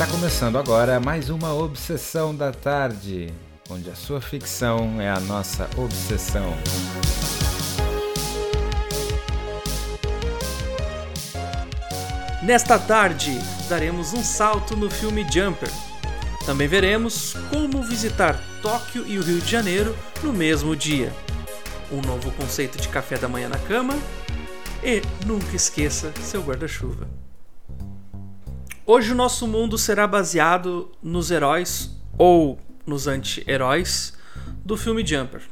Está começando agora mais uma Obsessão da Tarde, onde a sua ficção é a nossa obsessão. Nesta tarde, daremos um salto no filme Jumper. Também veremos como visitar Tóquio e o Rio de Janeiro no mesmo dia. Um novo conceito de café da manhã na cama e nunca esqueça seu guarda-chuva. Hoje o nosso mundo será baseado nos heróis ou nos anti-heróis do filme Jumper.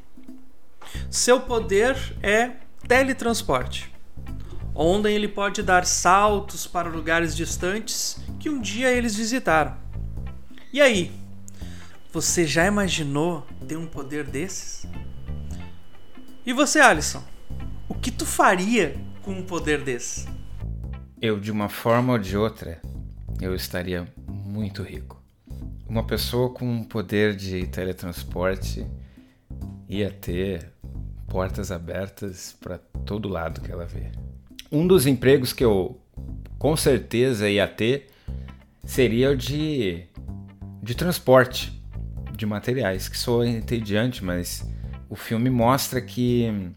Seu poder é teletransporte, onde ele pode dar saltos para lugares distantes que um dia eles visitaram. E aí, você já imaginou ter um poder desses? E você, Alisson? O que tu faria com um poder desse? Eu, de uma forma ou de outra, eu estaria muito rico. Uma pessoa com um poder de teletransporte ia ter portas abertas para todo lado que ela vê. Um dos empregos que eu com certeza ia ter seria o de, de transporte de materiais, que sou entediante, mas o filme mostra que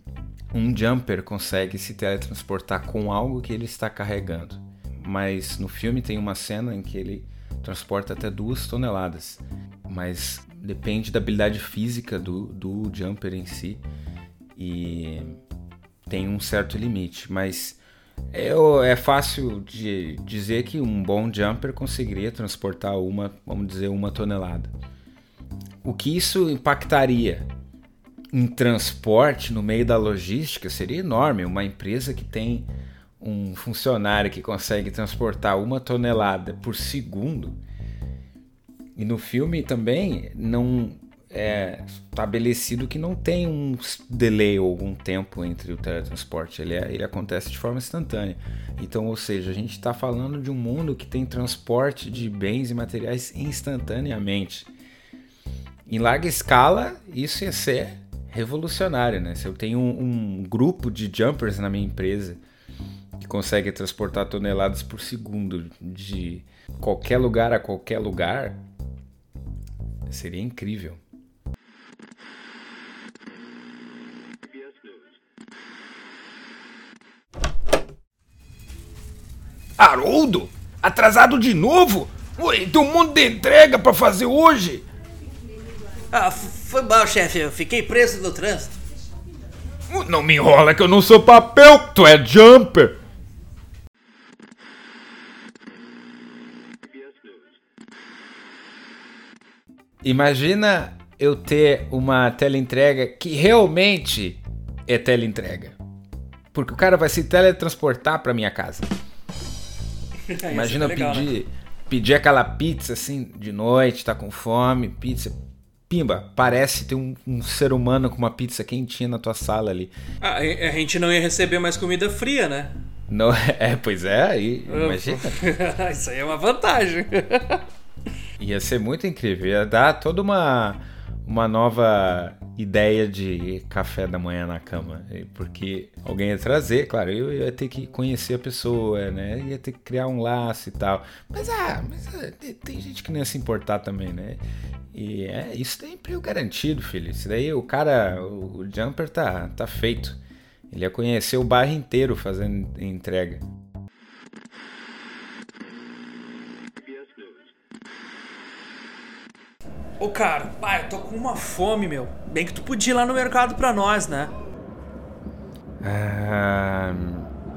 um jumper consegue se teletransportar com algo que ele está carregando mas no filme tem uma cena em que ele transporta até duas toneladas. Mas depende da habilidade física do, do jumper em si e tem um certo limite. Mas é, é fácil de dizer que um bom jumper conseguiria transportar uma, vamos dizer, uma tonelada. O que isso impactaria em transporte no meio da logística seria enorme. Uma empresa que tem um funcionário que consegue transportar uma tonelada por segundo. E no filme também não é estabelecido que não tem um delay ou algum tempo entre o teletransporte, ele, é, ele acontece de forma instantânea. Então, ou seja, a gente está falando de um mundo que tem transporte de bens e materiais instantaneamente. Em larga escala, isso ia ser revolucionário, né? Se eu tenho um, um grupo de jumpers na minha empresa que consegue transportar toneladas por segundo de qualquer lugar a qualquer lugar, seria incrível. Haroldo? Atrasado de novo? Oi, tem um monte de entrega para fazer hoje. Ah, foi mal, chefe. Eu fiquei preso no trânsito. Não me enrola que eu não sou papel, tu é jumper. Imagina eu ter uma teleentrega que realmente é teleentrega. Porque o cara vai se teletransportar para minha casa. Imagina eu legal, pedir, né? pedir aquela pizza assim de noite, tá com fome, pizza. Pimba, parece ter um, um ser humano com uma pizza quentinha na tua sala ali. Ah, a gente não ia receber mais comida fria, né? Não, é, pois é, aí, imagina. Isso aí é uma vantagem. Ia ser muito incrível, ia dar toda uma, uma nova ideia de café da manhã na cama. Porque alguém ia trazer, claro, eu ia ter que conhecer a pessoa, né? Ia ter que criar um laço e tal. Mas ah, mas, ah, tem gente que não ia se importar também, né? E é, isso tem emprego garantido, filho. Isso daí o cara, o, o jumper tá, tá feito. Ele ia conhecer o bairro inteiro fazendo entrega. Ô cara, pai, eu tô com uma fome, meu. Bem que tu podia ir lá no mercado pra nós, né? Ah,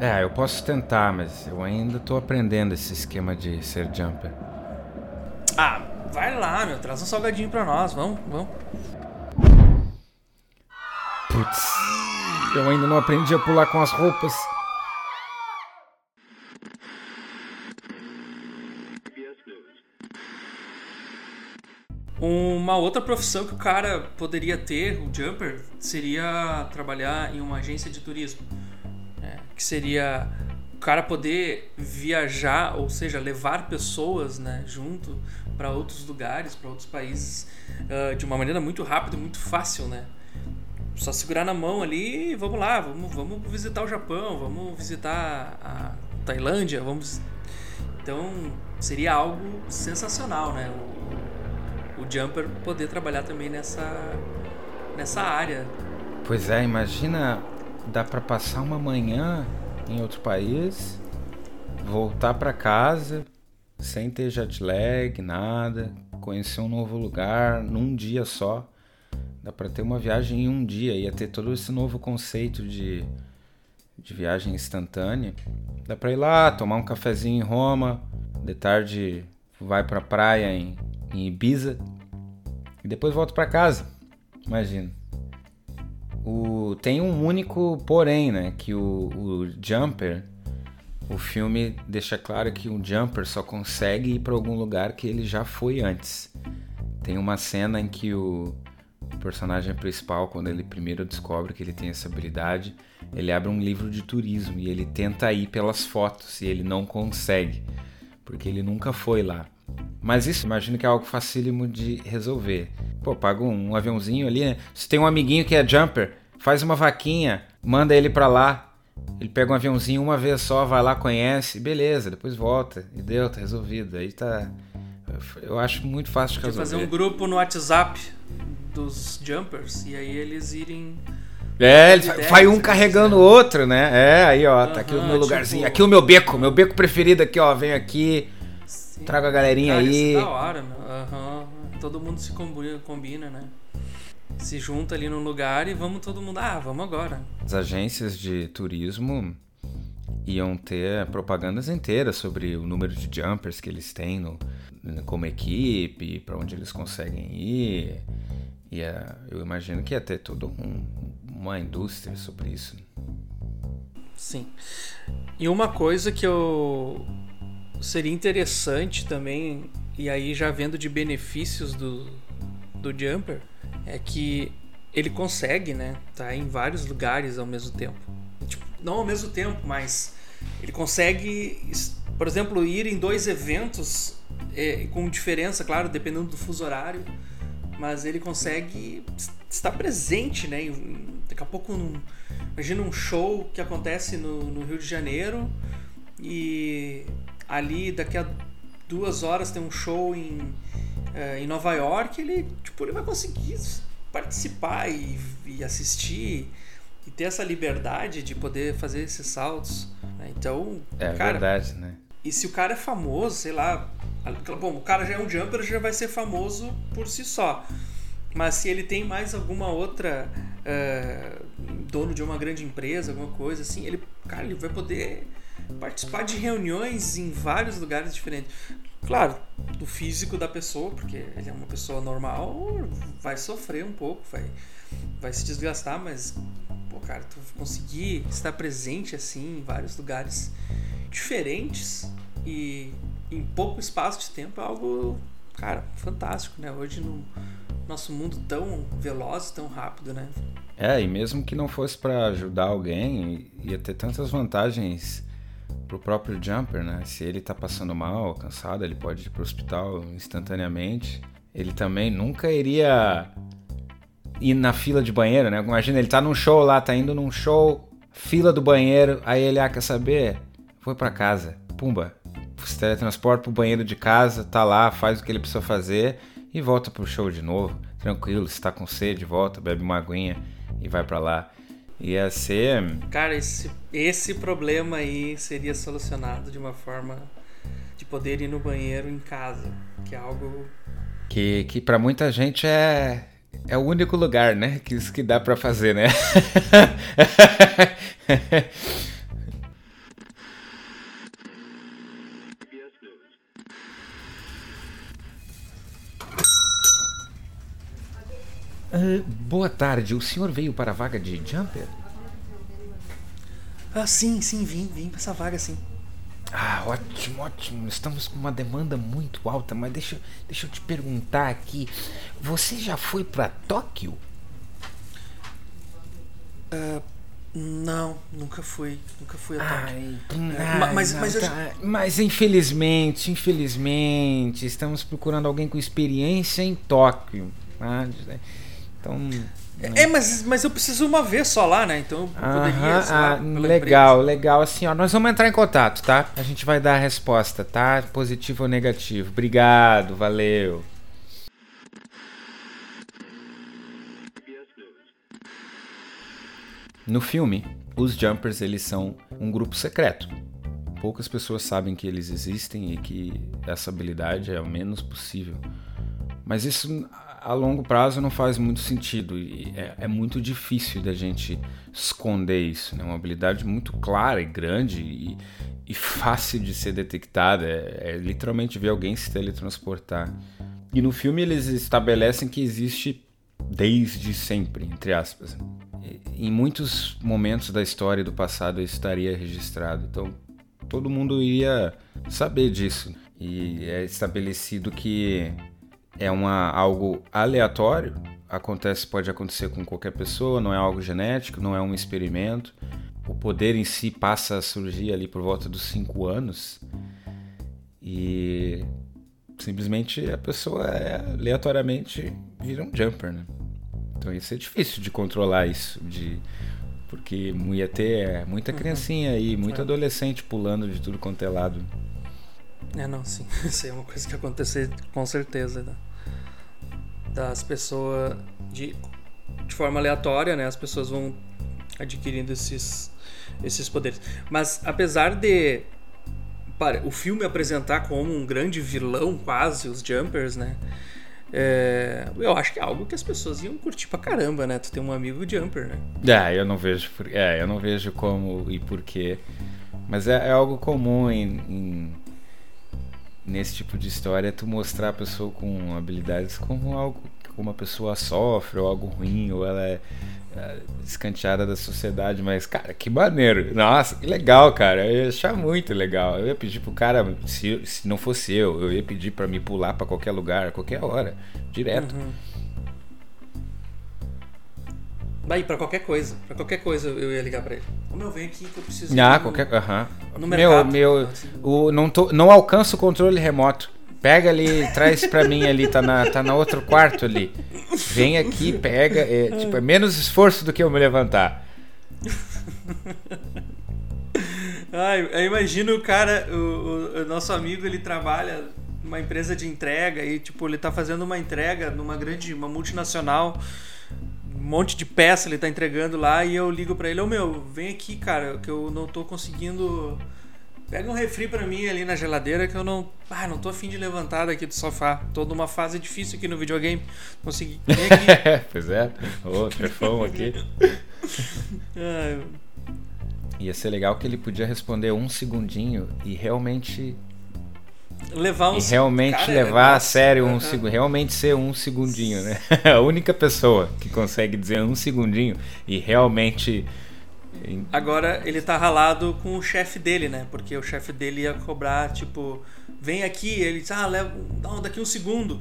é, eu posso tentar, mas eu ainda tô aprendendo esse esquema de ser jumper. Ah, vai lá, meu. Traz um salgadinho pra nós. Vamos, vamos. Putz, eu ainda não aprendi a pular com as roupas. Uma outra profissão que o cara poderia ter, o jumper, seria trabalhar em uma agência de turismo. É, que seria o cara poder viajar, ou seja, levar pessoas né, junto para outros lugares, para outros países, uh, de uma maneira muito rápida e muito fácil, né? Só segurar na mão ali e vamos lá, vamos, vamos visitar o Japão, vamos visitar a Tailândia, vamos Então seria algo sensacional, né? O, o Jumper poder trabalhar também nessa, nessa área. Pois é, imagina, dá para passar uma manhã em outro país, voltar para casa sem ter jet lag, nada, conhecer um novo lugar num dia só. Dá para ter uma viagem em um dia, ia ter todo esse novo conceito de, de viagem instantânea. Dá para ir lá, tomar um cafezinho em Roma, de tarde vai pra praia em, em Ibiza e depois volta para casa. Imagina. O, tem um único porém, né? Que o, o Jumper, o filme deixa claro que o Jumper só consegue ir para algum lugar que ele já foi antes. Tem uma cena em que o personagem principal, quando ele primeiro descobre que ele tem essa habilidade, ele abre um livro de turismo e ele tenta ir pelas fotos e ele não consegue, porque ele nunca foi lá. Mas isso, imagino que é algo facílimo de resolver. Pô, paga um, aviãozinho ali, né? Se tem um amiguinho que é jumper, faz uma vaquinha, manda ele pra lá. Ele pega um aviãozinho uma vez só, vai lá, conhece, beleza, depois volta. E deu, tá resolvido. Aí tá. Eu acho muito fácil de resolver. fazer um grupo no WhatsApp dos jumpers e aí eles irem. É, ele vai um carregando o outro, né? É, aí ó, tá aqui o meu lugarzinho, tipo... aqui o meu beco, meu beco preferido aqui, ó, vem aqui, Sim. traga a galerinha Cara, aí. Isso é da hora, meu. Uhum. Todo mundo se combina, né? Se junta ali num lugar e vamos todo mundo, ah, vamos agora. As agências de turismo iam ter propagandas inteiras sobre o número de jumpers que eles têm no, como equipe, para onde eles conseguem ir. E é, eu imagino que ia ter toda um, uma indústria sobre isso. Sim. E uma coisa que eu seria interessante também, e aí já vendo de benefícios do, do Jumper, é que ele consegue, né, tá em vários lugares ao mesmo tempo. Tipo, não ao mesmo tempo, mas ele consegue, por exemplo, ir em dois eventos é, com diferença, claro, dependendo do fuso horário mas ele consegue estar presente, né? Daqui a pouco, num, imagina um show que acontece no, no, Rio de Janeiro e ali daqui a duas horas tem um show em, uh, em Nova York, ele, tipo, ele vai conseguir participar e, e assistir e ter essa liberdade de poder fazer esses saltos. Né? Então, é cara, verdade, né? E se o cara é famoso, sei lá, Bom, o cara já é um jumper, já vai ser famoso por si só. Mas se ele tem mais alguma outra uh, dono de uma grande empresa, alguma coisa assim, ele, cara, ele vai poder participar de reuniões em vários lugares diferentes. Claro, do físico da pessoa, porque ele é uma pessoa normal, vai sofrer um pouco, vai, vai se desgastar, mas, pô, cara, tu conseguir estar presente assim em vários lugares diferentes e em pouco espaço de tempo é algo, cara, fantástico, né? Hoje no nosso mundo tão veloz, tão rápido, né? É, e mesmo que não fosse para ajudar alguém, ia ter tantas vantagens pro próprio jumper, né? Se ele tá passando mal, cansado, ele pode ir pro hospital instantaneamente. Ele também nunca iria ir na fila de banheiro, né? Imagina, ele tá num show lá, tá indo num show, fila do banheiro, aí ele, ah, quer saber? Foi para casa. Pumba, se teletransporta pro banheiro de casa, tá lá, faz o que ele precisa fazer e volta pro show de novo. Tranquilo, se tá com sede, volta, bebe uma aguinha e vai para lá. Ia ser. Cara, esse, esse problema aí seria solucionado de uma forma de poder ir no banheiro em casa, que é algo. Que, que para muita gente é, é o único lugar, né? Que isso que dá para fazer, né? Uh, boa tarde, o senhor veio para a vaga de jumper? Ah, sim, sim, vim, vim para essa vaga, sim. Ah, ótimo, ótimo. Estamos com uma demanda muito alta, mas deixa, deixa eu te perguntar aqui. Você já foi para Tóquio? Uh, não, nunca fui. Nunca fui a Tóquio. Ai, ai, mas, mas, tá. mas infelizmente, infelizmente, estamos procurando alguém com experiência em Tóquio. Ah, Então. É, mas, mas eu preciso uma vez só lá, né? Então eu poderia. Aham, lá, ah, legal, legal. Assim, ó, nós vamos entrar em contato, tá? A gente vai dar a resposta, tá? Positivo ou negativo. Obrigado, valeu. No filme, os Jumpers eles são um grupo secreto. Poucas pessoas sabem que eles existem e que essa habilidade é o menos possível. Mas isso a longo prazo não faz muito sentido e é, é muito difícil da gente esconder isso. É né? uma habilidade muito clara e grande e, e fácil de ser detectada. É, é literalmente ver alguém se teletransportar. E no filme eles estabelecem que existe desde sempre, entre aspas. E, em muitos momentos da história do passado isso estaria registrado. Então todo mundo iria saber disso. E é estabelecido que é uma, algo aleatório, acontece, pode acontecer com qualquer pessoa, não é algo genético, não é um experimento. O poder em si passa a surgir ali por volta dos 5 anos e simplesmente a pessoa é, aleatoriamente vira um jumper, né? Então isso é difícil de controlar isso, de porque ia ter muita criancinha aí, muito É. adolescente pulando de tudo quanto é lado. É, não, sim. Isso é uma coisa que acontecer com certeza. Né? Das pessoas de, de forma aleatória, né? As pessoas vão adquirindo esses, esses poderes. Mas apesar de para, o filme apresentar como um grande vilão, quase, os Jumpers, né? É, eu acho que é algo que as pessoas iam curtir pra caramba, né? Tu tem um amigo Jumper, né? É, eu não vejo, é, eu não vejo como e porquê. Mas é, é algo comum em, em- nesse tipo de história tu mostrar a pessoa com habilidades como algo que uma pessoa sofre ou algo ruim ou ela é, é, escanteada da sociedade. Mas cara, que maneiro! Nossa, que legal, cara! Eu ia achar muito legal. Eu ia pedir pro cara, se, se não fosse eu, eu ia pedir pra me pular pra qualquer lugar, qualquer hora, direto. Daí, pra qualquer coisa. Pra qualquer coisa eu ia ligar pra ele. Ô meu, vem aqui que eu preciso. Ah, no- qualquer. Aham. no Meu, meu. O, não, tô, não alcanço o controle remoto. Pega ali, traz pra mim ali, tá na, tá na outro quarto ali. Vem aqui, pega. É, tipo, é menos esforço do que eu me levantar. Ai, eu imagino o cara, o, o- o nosso amigo, ele trabalha numa empresa de entrega e, tipo, ele tá fazendo uma entrega numa grande, uma multinacional, monte de peça ele tá entregando lá e eu ligo pra ele, ô meu, vem aqui, cara, que eu não tô conseguindo... Pega um refri pra mim ali na geladeira que eu não... Ah, não tô afim de levantar daqui do sofá. Tô numa fase difícil aqui no videogame. Consegui... Vem aqui. pois é. Ô, trefão aqui. Ai, Ia ser legal que ele podia responder um segundinho e realmente. Levar um... E realmente Cara, levar a nossa, sério um segundo. Realmente ser um segundinho, né? A única pessoa que consegue dizer um segundinho e realmente. Agora ele tá ralado com o chefe dele, né? Porque o chefe dele ia cobrar, tipo, vem aqui, ele diz, ah, leva, não, daqui um segundo.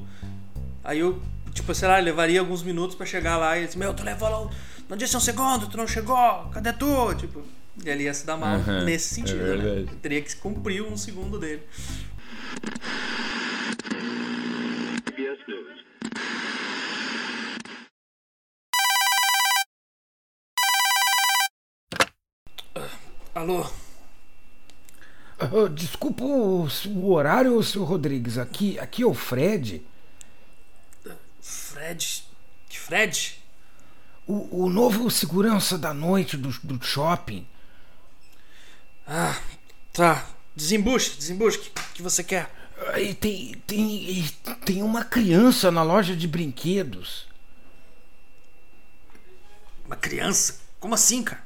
Aí eu, tipo, sei lá, levaria alguns minutos pra chegar lá e ele disse, meu, tu levou lá, não disse um segundo, tu não chegou, cadê tu? Tipo, e ele ia se dar mal Aham, nesse é sentido, né? verdade. Ele teria que cumprir um segundo dele. Alô? Ah, desculpa o, o horário, seu Rodrigues. Aqui, aqui é o Fred. Fred? Que Fred? O, o novo segurança da noite do, do shopping. Ah, tá. Desembuche, desembuche. Que, você quer? Aí tem, tem, tem uma criança na loja de brinquedos. Uma criança? Como assim, cara?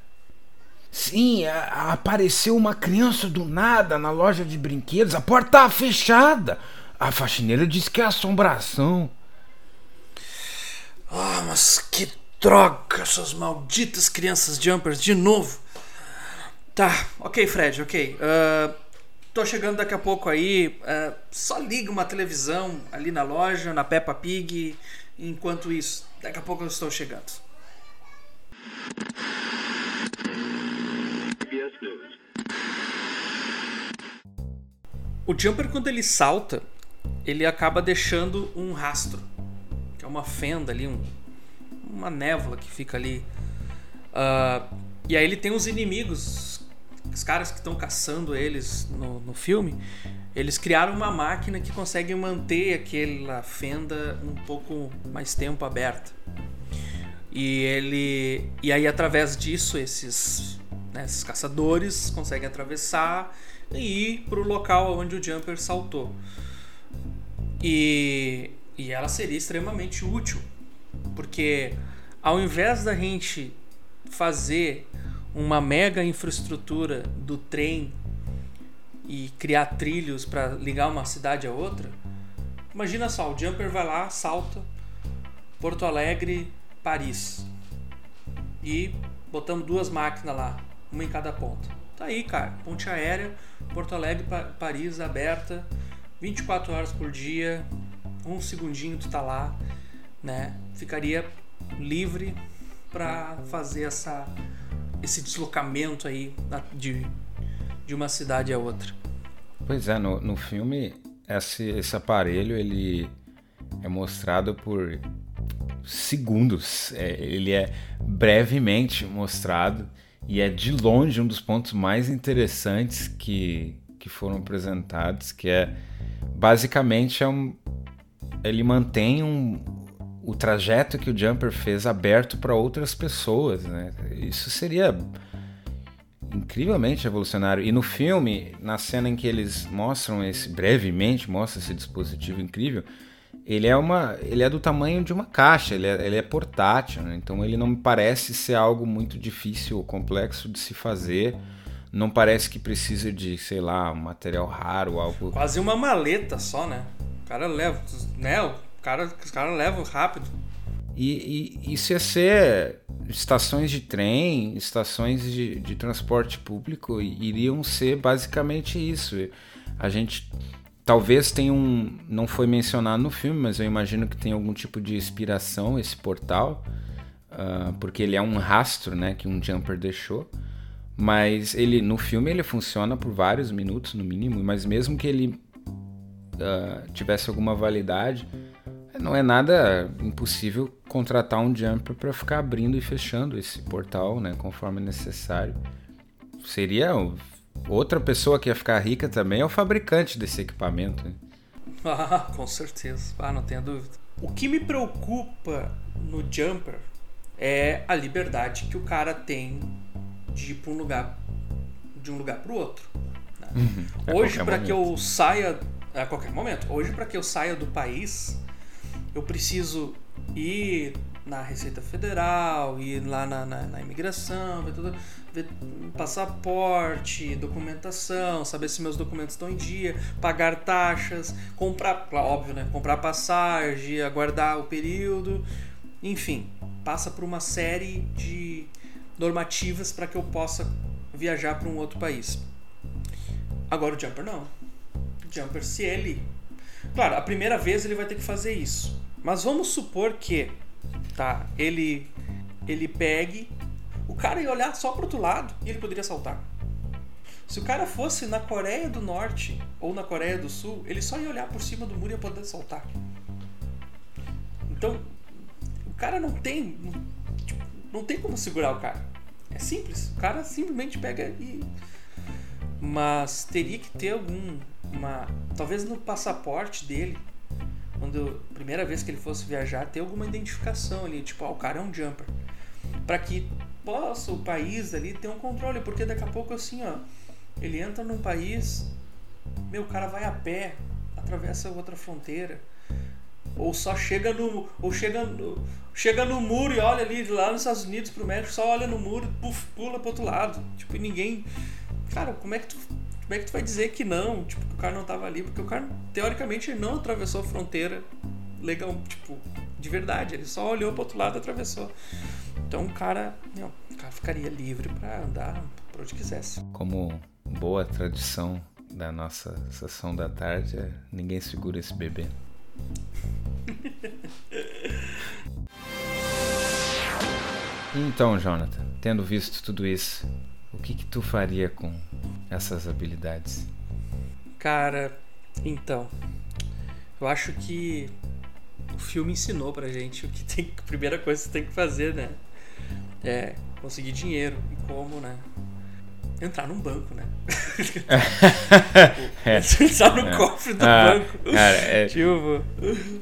Sim, a- apareceu uma criança do nada na loja de brinquedos. A porta tá fechada. A faxineira disse que é assombração. Ah, mas que droga, essas malditas crianças jumpers de novo. Tá, ok, Fred, ok. Ah, tô chegando daqui a pouco aí. Ah, só liga uma televisão ali na loja, na Peppa Pig. Enquanto isso, daqui a pouco eu estou chegando. O jumper, quando ele salta, ele acaba deixando um rastro, que é uma fenda ali, um, uma névoa que fica ali. Uh, e aí ele tem os inimigos, os caras que estão caçando eles no, no filme. Eles criaram uma máquina que consegue manter aquela fenda um pouco mais tempo aberta. E ele e aí através disso esses, né, esses caçadores conseguem atravessar e ir para o local onde o Jumper saltou. E, e ela seria extremamente útil, porque ao invés da gente fazer uma mega infraestrutura do trem e criar trilhos para ligar uma cidade a outra. Imagina só, o Jumper vai lá, salta Porto Alegre, Paris. E botamos duas máquinas lá, uma em cada ponta. Tá aí, cara, ponte aérea, Porto Alegre, Paris aberta, 24 horas por dia, um segundinho tu tá lá, né? Ficaria livre para fazer essa esse deslocamento aí de de uma cidade a outra. Pois é, no, no filme esse, esse aparelho ele é mostrado por segundos. É, ele é brevemente mostrado e é de longe um dos pontos mais interessantes que, que foram apresentados, que é basicamente é um, ele mantém um, o trajeto que o Jumper fez aberto para outras pessoas. Né? Isso seria incrivelmente revolucionário. E no filme, na cena em que eles mostram esse brevemente, mostra esse dispositivo incrível, ele é uma, ele é do tamanho de uma caixa, ele é, ele é portátil, né? então ele não me parece ser algo muito difícil ou complexo de se fazer. Não parece que precisa de, sei lá, um material raro, algo. Quase uma maleta só, né? O cara leva, né? Cara, os caras levam rápido. E, e, isso ia ser estações de trem, estações de, de transporte público, iriam ser basicamente isso. A gente talvez tenha um. Não foi mencionado no filme, mas eu imagino que tem algum tipo de inspiração esse portal, uh, porque ele é um rastro né, que um jumper deixou. Mas ele no filme ele funciona por vários minutos no mínimo, mas mesmo que ele uh, tivesse alguma validade não é nada impossível contratar um jumper para ficar abrindo e fechando esse portal, né, conforme necessário. Seria outra pessoa que ia ficar rica também é o fabricante desse equipamento. Né? Ah, com certeza. Ah, não tenha dúvida. O que me preocupa no jumper é a liberdade que o cara tem de ir para um lugar de um lugar para o outro. Né? Uhum, Hoje para que eu saia a qualquer momento. Hoje para que eu saia do país eu preciso ir na Receita Federal, ir lá na, na, na imigração, ver tudo, ver passaporte, documentação, saber se meus documentos estão em dia, pagar taxas, comprar, óbvio, né? Comprar passagem, aguardar o período, enfim, passa por uma série de normativas para que eu possa viajar para um outro país. Agora o Jumper não. O Jumper, se ele. Claro, a primeira vez ele vai ter que fazer isso. Mas vamos supor que, tá, ele ele pegue, o cara ia olhar só pro outro lado e ele poderia saltar. Se o cara fosse na Coreia do Norte ou na Coreia do Sul, ele só ia olhar por cima do muro e ia poder saltar. Então, o cara não tem. Tipo, não tem como segurar o cara. É simples. O cara simplesmente pega e. Mas teria que ter algum. Uma, talvez no passaporte dele quando primeira vez que ele fosse viajar, ter alguma identificação ali, tipo, ah, o cara é um jumper. para que possa o país ali ter um controle, porque daqui a pouco assim, ó, ele entra num país, meu, o cara vai a pé, atravessa outra fronteira, ou só chega no ou chega no, chega no muro e olha ali lá nos Estados Unidos pro México, só olha no muro, puf, pula pro outro lado. Tipo, ninguém Cara, como é que tu como é que tu vai dizer que não? Tipo, que o cara não tava ali? Porque o cara, teoricamente, ele não atravessou a fronteira legal, tipo, de verdade. Ele só olhou pro outro lado e atravessou. Então o cara, não, o cara ficaria livre para andar por onde quisesse. Como boa tradição da nossa sessão da tarde, é, ninguém segura esse bebê. então, Jonathan, tendo visto tudo isso, o que, que tu faria com essas habilidades? Cara, então, eu acho que o filme ensinou pra gente o que tem, a primeira coisa que você tem que fazer, né? É conseguir dinheiro e como, né? Entrar num banco, né? É. Entrar no cofre do Ah, banco. cara, é- Tipo,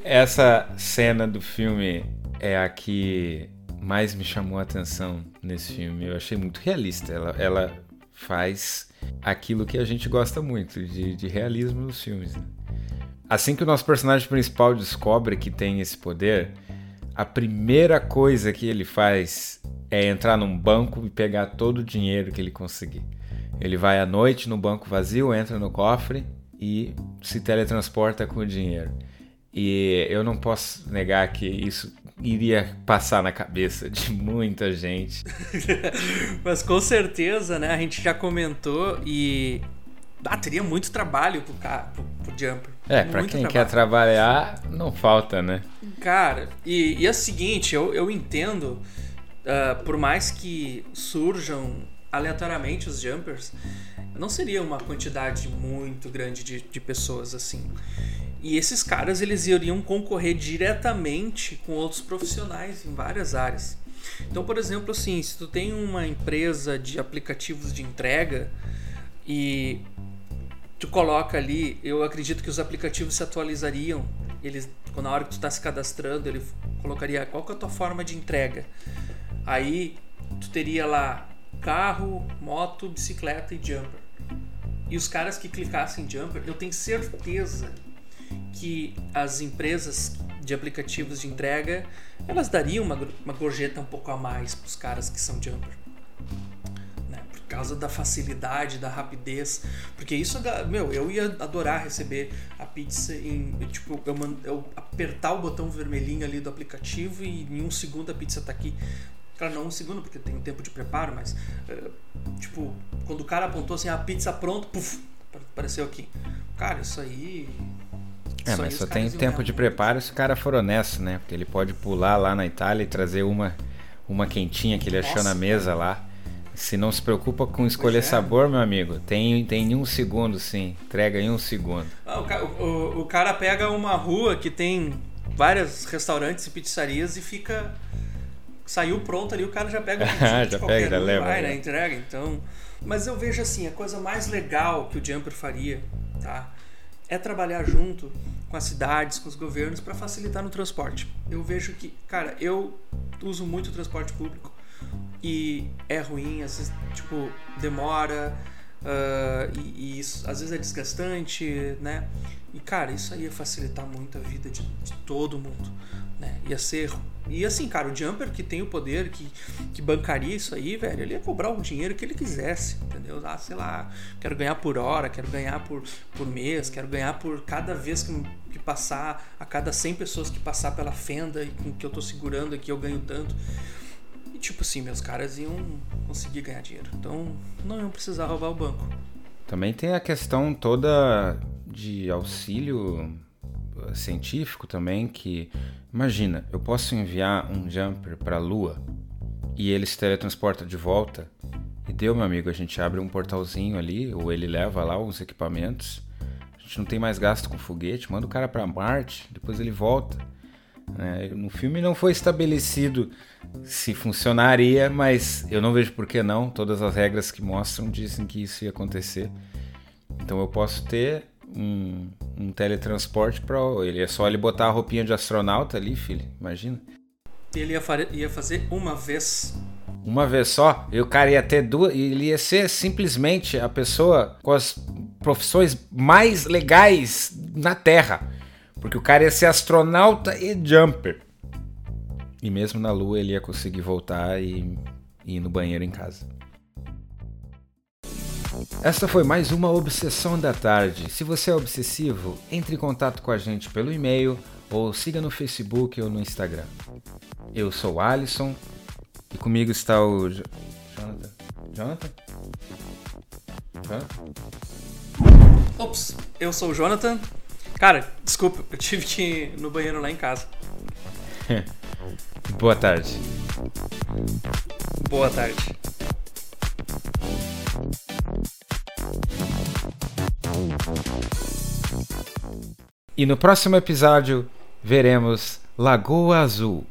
Essa cena do filme é a que mais me chamou a atenção nesse filme. Eu achei muito realista. Ela, ela faz aquilo que a gente gosta muito, de, de realismo nos filmes. né? Assim que o nosso personagem principal descobre que tem esse poder, a primeira coisa que ele faz é entrar num banco e pegar todo o dinheiro que ele conseguir. Ele vai à noite no banco vazio, entra no cofre e se teletransporta com o dinheiro. E eu não posso negar que isso iria passar na cabeça de muita gente. Mas com certeza, né? A gente já comentou e. Ah, teria muito trabalho pro, ca- pro, pro Jumper. É, pra Muito quem trabalho. quer trabalhar, não falta, né? Cara, e, e é o seguinte, eu, eu entendo, ah, por mais que surjam aleatoriamente os jumpers, não seria uma quantidade muito grande de, de pessoas assim. E esses caras eles iriam concorrer diretamente com outros profissionais em várias áreas. Então, por exemplo, assim, se tu tem uma empresa de aplicativos de entrega e tu coloca ali, eu acredito que os aplicativos se atualizariam. Eles, na hora que tu está se cadastrando, ele colocaria qual que é a tua forma de entrega. Aí tu teria lá carro, moto, bicicleta e jumper. E os caras que clicassem em jumper, eu tenho certeza que as empresas de aplicativos de entrega elas dariam uma, uma gorjeta um pouco a mais para os caras que são jumper né? Por causa da facilidade, da rapidez. Porque isso, meu, eu ia adorar receber a pizza em. Tipo, eu, eu apertar o botão vermelhinho ali do aplicativo e em um segundo a pizza tá aqui. Claro, não um segundo, porque tem um tempo de preparo, mas. eh, tipo, quando o cara apontou assim, a pizza pronta, puf, apareceu aqui. Cara, isso aí. É, isso mas só tem tempo de preparo se o cara for honesto, né? Porque ele pode pular lá na Itália e trazer uma, uma quentinha que ele achou Nossa. na mesa lá. Se não se preocupa com escolher é. sabor, meu amigo, tem, tem em um segundo, sim. Entrega em um segundo. Ah, o, ca- o- o- o cara pega uma rua que tem vários restaurantes e pizzarias e fica. Saiu pronto ali, o cara já pega o Já de pega, qualquer já um leva, vai, né? né? Entrega, então. Mas eu vejo assim, a coisa mais legal que o Jumper faria, tá? É trabalhar junto com as cidades, com os governos para facilitar no transporte. Eu vejo que, cara, eu uso muito o transporte público e é ruim, às vezes, tipo, demora, ah, e, e isso às vezes é desgastante, né? E cara, isso aí ia facilitar muito a vida de, de todo mundo, né? Ia ser. E assim, cara, o Jumper que tem o poder, que, que bancaria isso aí, velho, ele ia cobrar o dinheiro que ele quisesse, entendeu? Ah, sei lá, quero ganhar por hora, quero ganhar por, por mês, quero ganhar por cada vez que, que passar, a cada 100 pessoas que passar pela fenda e com que eu tô segurando aqui eu ganho tanto. E tipo assim, meus caras iam conseguir ganhar dinheiro. Então não iam precisar roubar o banco. Também tem a questão toda de auxílio eh, científico também, que imagina, eu posso enviar um jumper para a Lua e ele se teletransporta de volta e deu, meu amigo, a gente abre um portalzinho ali ou ele leva lá os equipamentos. A gente não tem mais gasto com foguete, manda o cara para Marte, depois ele volta. né? no filme não foi estabelecido se funcionaria, mas eu não vejo por que não. Todas as regras que mostram dizem que isso ia acontecer. Então eu posso ter um, um teletransporte para ele. É só ele botar a roupinha de astronauta ali, filho. Imagina. Ele ia, fare- ia fazer uma vez. Uma vez só, e o cara ia ter duas. Ele ia ser simplesmente a pessoa com as profissões mais legais na Terra. Porque o cara ia ser astronauta e jumper. E mesmo na Lua ele ia conseguir voltar e, e ir no banheiro em casa. Esta foi mais uma Obsessão da Tarde. Se você é obsessivo, entre em contato com a gente pelo e-mail ou siga no Facebook ou no Instagram. Eu sou o Alisson e comigo está o Jo- Jonathan. Jonathan? Jonathan? Ops, eu sou o Jonathan. Cara, desculpa, eu tive que ir no banheiro lá em casa. Boa tarde. Boa tarde. E no próximo episódio veremos Lagoa Azul